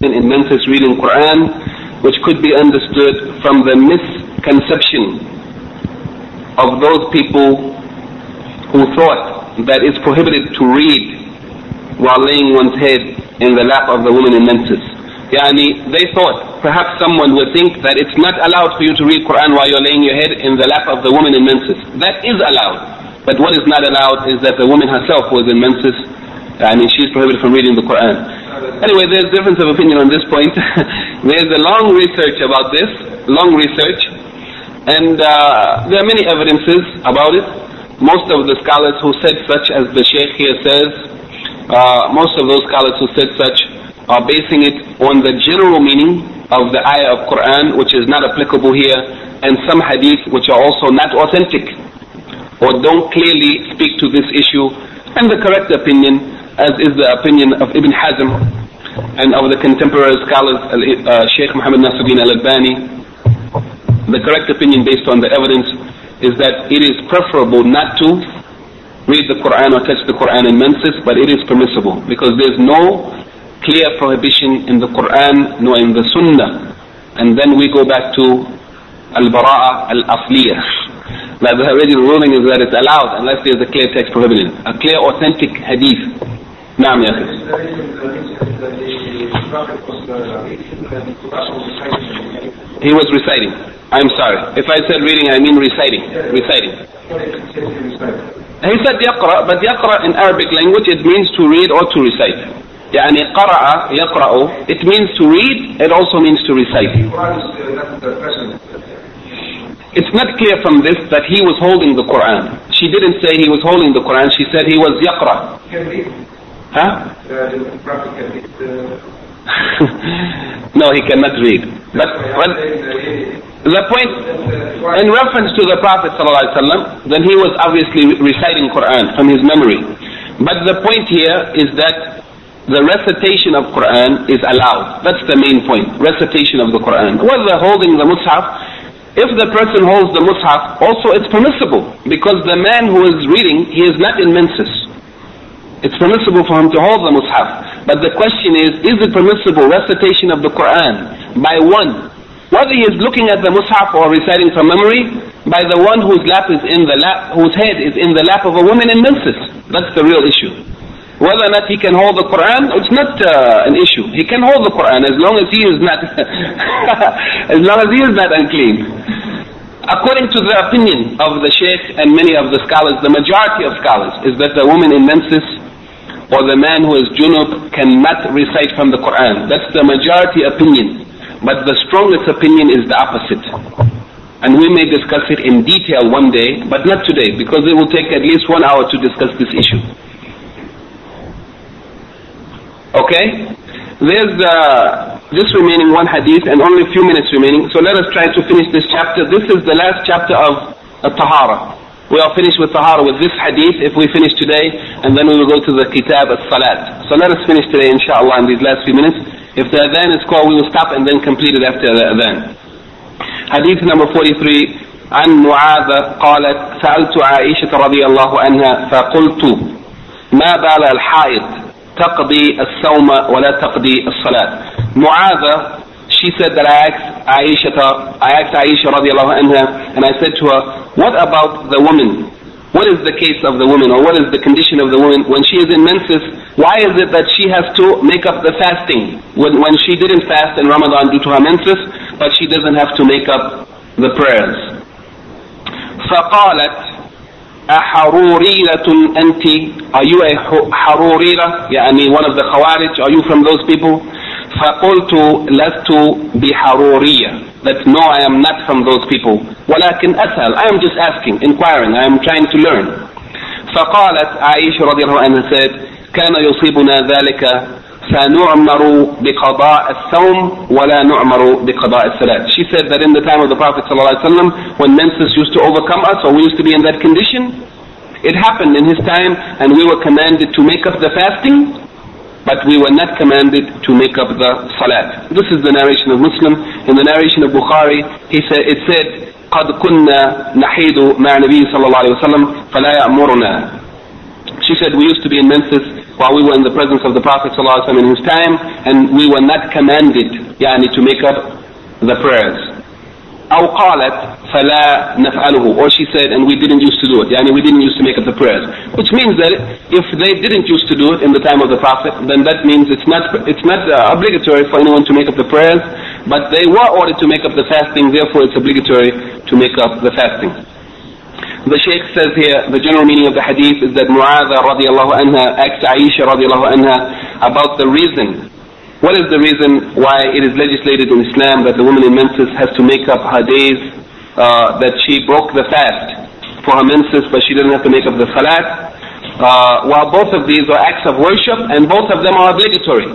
in menses reading Quran which could be understood from the misconception of those people who thought that it's prohibited to read while laying one's head in the lap of the woman in menses. Yani, they thought perhaps someone would think that it's not allowed for you to read Quran while you're laying your head in the lap of the woman in menses. That is allowed. But what is not allowed is that the woman herself was in menses. I mean, she's prohibited from reading the Quran. Anyway, there's difference of opinion on this point. there's a long research about this, long research. And uh, there are many evidences about it. Most of the scholars who said such, as the Sheikh here says, uh, most of those scholars who said such are basing it on the general meaning of the ayah of Quran, which is not applicable here, and some hadith which are also not authentic or don't clearly speak to this issue. And the correct opinion, as is the opinion of Ibn Hazm and of the contemporary scholars, uh, Sheikh Muhammad Nasruddin al-Albani, the correct opinion based on the evidence is that it is preferable not to read the Quran or touch the Quran in menses, but it is permissible because there's no clear prohibition in the Quran nor in the Sunnah. And then we go back to al-bara'a al-asliyah. That the original ruling is that it's allowed unless there's a clear text prohibiting. A clear authentic hadith. نعم يا أخي. He was reciting. I'm sorry. If I said reading, I mean reciting. Reciting. He said يقرأ, but يقرأ in Arabic language it means to read or to recite. يعني قرأ يقرأ it means to read, it also means to recite. It's not clear from this that he was holding the Quran. She didn't say he was holding the Quran, she said he was يقرأ. Huh? no, he cannot read. But well, the point, in reference to the Prophet ﷺ, then he was obviously reciting Quran from his memory. But the point here is that the recitation of Quran is allowed. That's the main point. Recitation of the Quran. Whether holding the Mus'haf, if the person holds the Mus'haf, also it's permissible. Because the man who is reading, he is not in menses. It's permissible for him to hold the Mus'haf. But the question is, is it permissible recitation of the Quran by one Whether he is looking at the mushaf or reciting from memory, by the one whose lap is in the lap, whose head is in the lap of a woman in menses. That's the real issue. Whether or not he can hold the Quran, it's not uh, an issue. He can hold the Quran as long as he is not, as long as he is not unclean. According to the opinion of the Sheikh and many of the scholars, the majority of scholars is that the woman in menses or the man who is junub cannot recite from the Quran. That's the majority opinion. But the strongest opinion is the opposite. And we may discuss it in detail one day, but not today, because it will take at least one hour to discuss this issue. Okay? There's uh, just remaining one hadith and only a few minutes remaining. So let us try to finish this chapter. This is the last chapter of Tahara. We are finished with Tahara with this hadith if we finish today, and then we will go to the Kitab al-Salat. So let us finish today, inshallah, in these last few minutes. If the adhan is called, we will stop and then complete it after the adhan. Hadith number 43. عن معاذ قالت سألت عائشة رضي الله عنها فقلت ما بال الحائض تقضي الصوم ولا تقضي الصلاة معاذ she said that I asked Aisha, I asked Aisha radiallahu anha, and I said to her, what about the woman? What is the case of the woman, or what is the condition of the woman when she is in menses? Why is it that she has to make up the fasting when, when she didn't fast in Ramadan due to her menses, but she doesn't have to make up the prayers? فقالت أحروريرة أنت Are you a حروريرة يعني one of the خوارج Are you from those people فقلت لست بحرورية That no I am not from those people ولكن أسأل I am just asking inquiring I am trying to learn فقالت عائشة رضي الله عنها said كان يصيبنا ذلك فنعمر بقضاء الصوم ولا نعمر بقضاء الصلاة. She said that in the time of the Prophet ﷺ, when menses used to overcome us, or we used to be in that condition, it happened in his time, and we were commanded to make up the fasting, but we were not commanded to make up the salat. This is the narration of Muslim. In the narration of Bukhari, he said, it said, قد كنا نحيد مع النبي صلى الله عليه وسلم فلا يأمرنا. She said we used to be in menses while we were in the presence of the Prophet ﷺ in his time, and we were not commanded yani, to make up the prayers. أو قالت فلا نفعله or she said and we didn't used to do it yani we didn't used to make up the prayers which means that if they didn't used to do it in the time of the prophet then that means it's not it's not uh, obligatory for anyone to make up the prayers but they were ordered to make up the fasting therefore it's obligatory to make up the fasting the Sheikh says here, the general meaning of the hadith is that Mu'adha radiallahu anha asked Aisha radiallahu anha about the reason. what is the reason why it is legislated in Islam that the woman in menses has to make up her days, uh, that she broke the fast for her menses, but she doesn't have to make up the salat? Uh, while both of these are acts of worship and both of them are obligatory.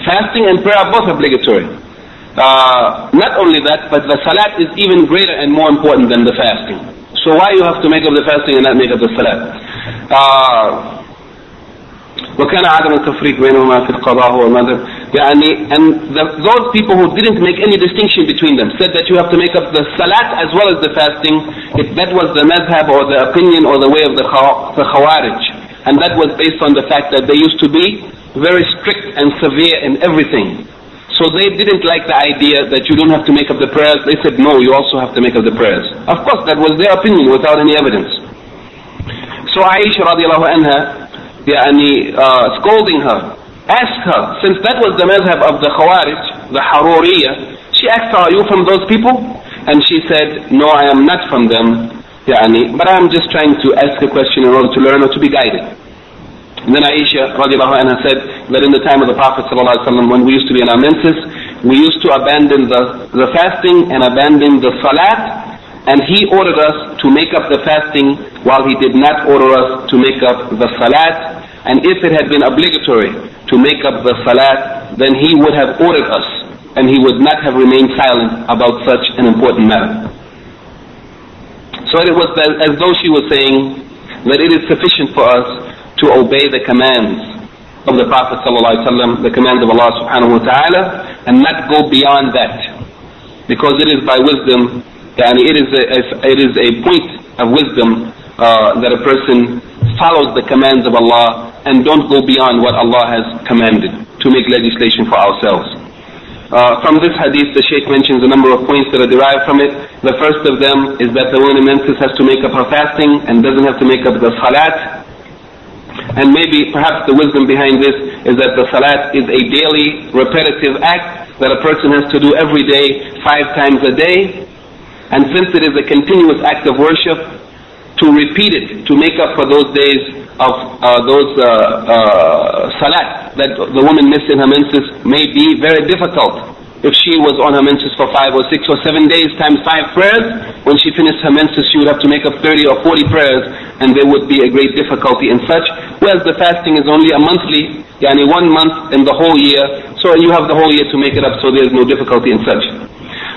Fasting and prayer are both obligatory. Uh, not only that, but the salat is even greater and more important than the fasting. So why you have to make up the fasting and not make up the salat? Uh, وكان عدم التفريق بينهما في القضاء هو المذهب يعني and the, those people who didn't make any distinction between them said that you have to make up the salat as well as the fasting if that was the madhab or the opinion or the way of the, the khawarij and that was based on the fact that they used to be very strict and severe in everything so they didn't like the idea that you don't have to make up the prayers. They said, no, you also have to make up the prayers. Of course, that was their opinion without any evidence. So Aisha radiallahu anha, yani, uh, scolding her, asked her, since that was the madhab of the Khawarij, the Haruriya, she asked her, are you from those people? And she said, no, I am not from them, yani, but I am just trying to ask a question in order to learn or to be guided. And then Aisha anha said that in the time of the Prophet ﷺ, when we used to be in our menses, we used to abandon the, the fasting and abandon the salat, and he ordered us to make up the fasting while he did not order us to make up the salat. And if it had been obligatory to make up the salat, then he would have ordered us, and he would not have remained silent about such an important matter. So it was as though she was saying that it is sufficient for us to obey the commands of the Prophet ﷺ, the commands of Allah subhanahu wa ta'ala, and not go beyond that. Because it is by wisdom, and it is a, it is a point of wisdom uh, that a person follows the commands of Allah and don't go beyond what Allah has commanded to make legislation for ourselves. uh, from this hadith, the Shaykh mentions a number of points that are derived from it. The first of them is that the woman in menses has to make up her fasting and doesn't have to make up the salat. And maybe, perhaps the wisdom behind this is that the salat is a daily, repetitive act that a person has to do every day, five times a day. And since it is a continuous act of worship, to repeat it, to make up for those days of uh, those uh, uh, salat that the woman missed in her menses may be very difficult. If she was on her menses for five or six or seven days times five prayers, when she finished her menses she would have to make up 30 or 40 prayers and there would be a great difficulty in such. Whereas the fasting is only a monthly, yani one month in the whole year, so you have the whole year to make it up so there's no difficulty in such.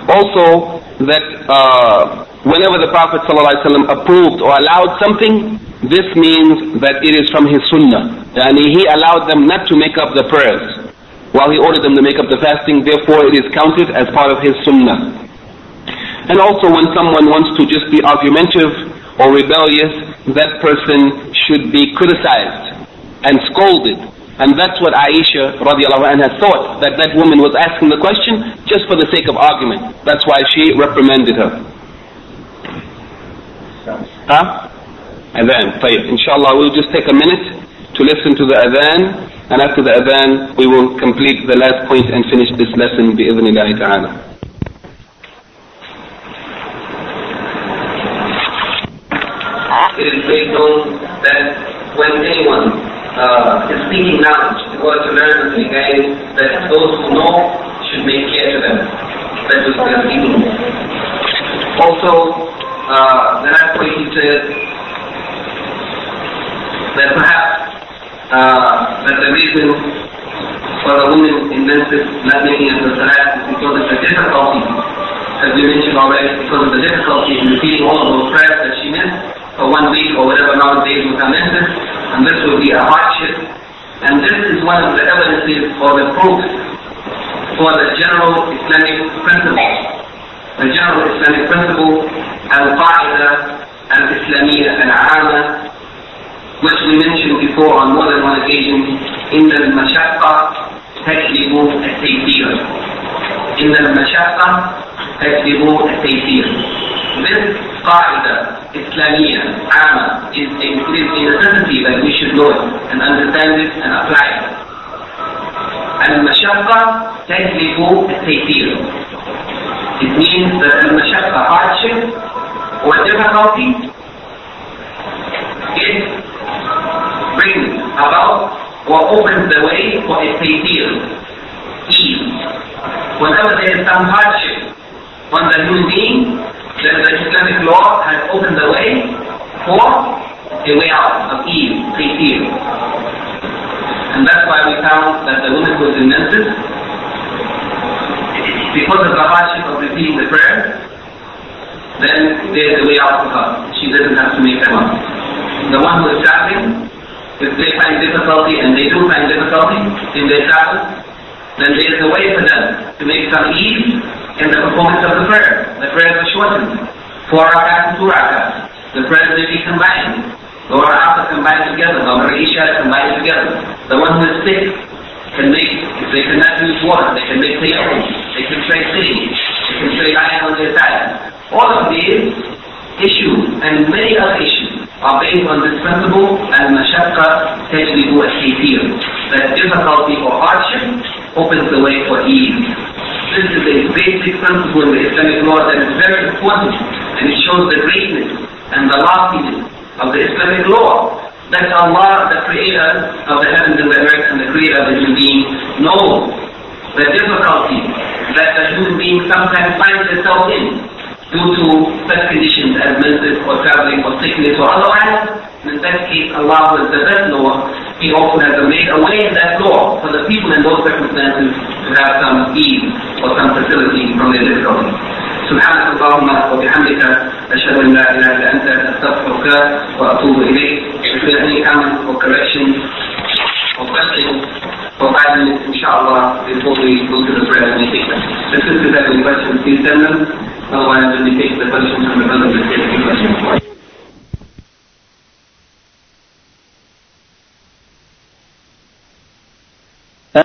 Also, that uh, whenever the Prophet ﷺ approved or allowed something, this means that it is from his sunnah. And he allowed them not to make up the prayers while he ordered them to make up the fasting, therefore it is counted as part of his sunnah. And also when someone wants to just be argumentative or rebellious, that person should be criticized and scolded. And that's what Aisha radiallahu anha thought, that that woman was asking the question just for the sake of argument. That's why she reprimanded her. Huh? Adhan. Tayyib. Inshallah, we'll just take a minute to listen to the Adhan, and after the Adhan, we will complete the last point and finish this lesson bi'idhnillahi ta'ala. It is made known that when anyone uh, is seeking knowledge order to learn something, again, that those who know should make care to them. That was the seeking. Also, uh, the last point he said that perhaps uh, that the reason for a woman in menses not making it to salat is because of the difficulty, as we mentioned already, because of the difficulty in repeating all of those prayers that she missed for one week or whatever amount of days with her menses, and this would be a hardship. And this is one of the evidences or the proofs for the general Islamic principle. The general Islamic principle, al-qa'ida al-islamiyya al-'amma which we mentioned before on more than one occasion, إن المشقة تجلب التيسير. إن المشقة تجلب التيسير. This qaida, Islamiya, amma, is a necessity that we should know it and understand it and apply it. Al المشقة تجلب التيسير. It means that المشقة hardship or difficulty it brings about or opens the way for a taysir ease. Whenever there is some hardship on the human being, then the Islamic law has opened the way for a way out of ease, taysir. And that's why we found that the woman who is in menses, because of the hardship of repeating the prayer, then there is a way out for her. She doesn't have to make them up. The one who is traveling, if they find difficulty, and they do find difficulty in their travel, then there is a way for them to make some ease in the performance of the prayer. The prayers are shortened. Four rakats and two rakats. The prayers may be combined. The rakats are combined together. The Isha is combined together. The one who is sick can make, if they cannot use water, they can make tayammum. They can try sitting. They can try lying on their side. All of these issues and many other issues are based on this principle al-mashaqqa tajlibu al-taysir that difficulty or hardship opens the way for ease. This is a basic principle in the Islamic law that is very important and it shows the greatness and the loftiness of the Islamic law that Allah, the creator of the heavens and the earth and the creator of the human being, knows the difficulty that the human being sometimes finds itself in due to such conditions as menses or traveling or sickness or otherwise, in that case Allah was the best law. He also has made a way in that law for the people in those circumstances to have some ease or some facility from their difficulty. سبحانك اللهم وبحمدك أشهد أن لا إله إلا أنت أستغفرك وأتوب إليك. If there are any comments or corrections minutes, inshallah, before we to the prayer. The sisters have any questions, please send them. Otherwise, when the questions from the questions.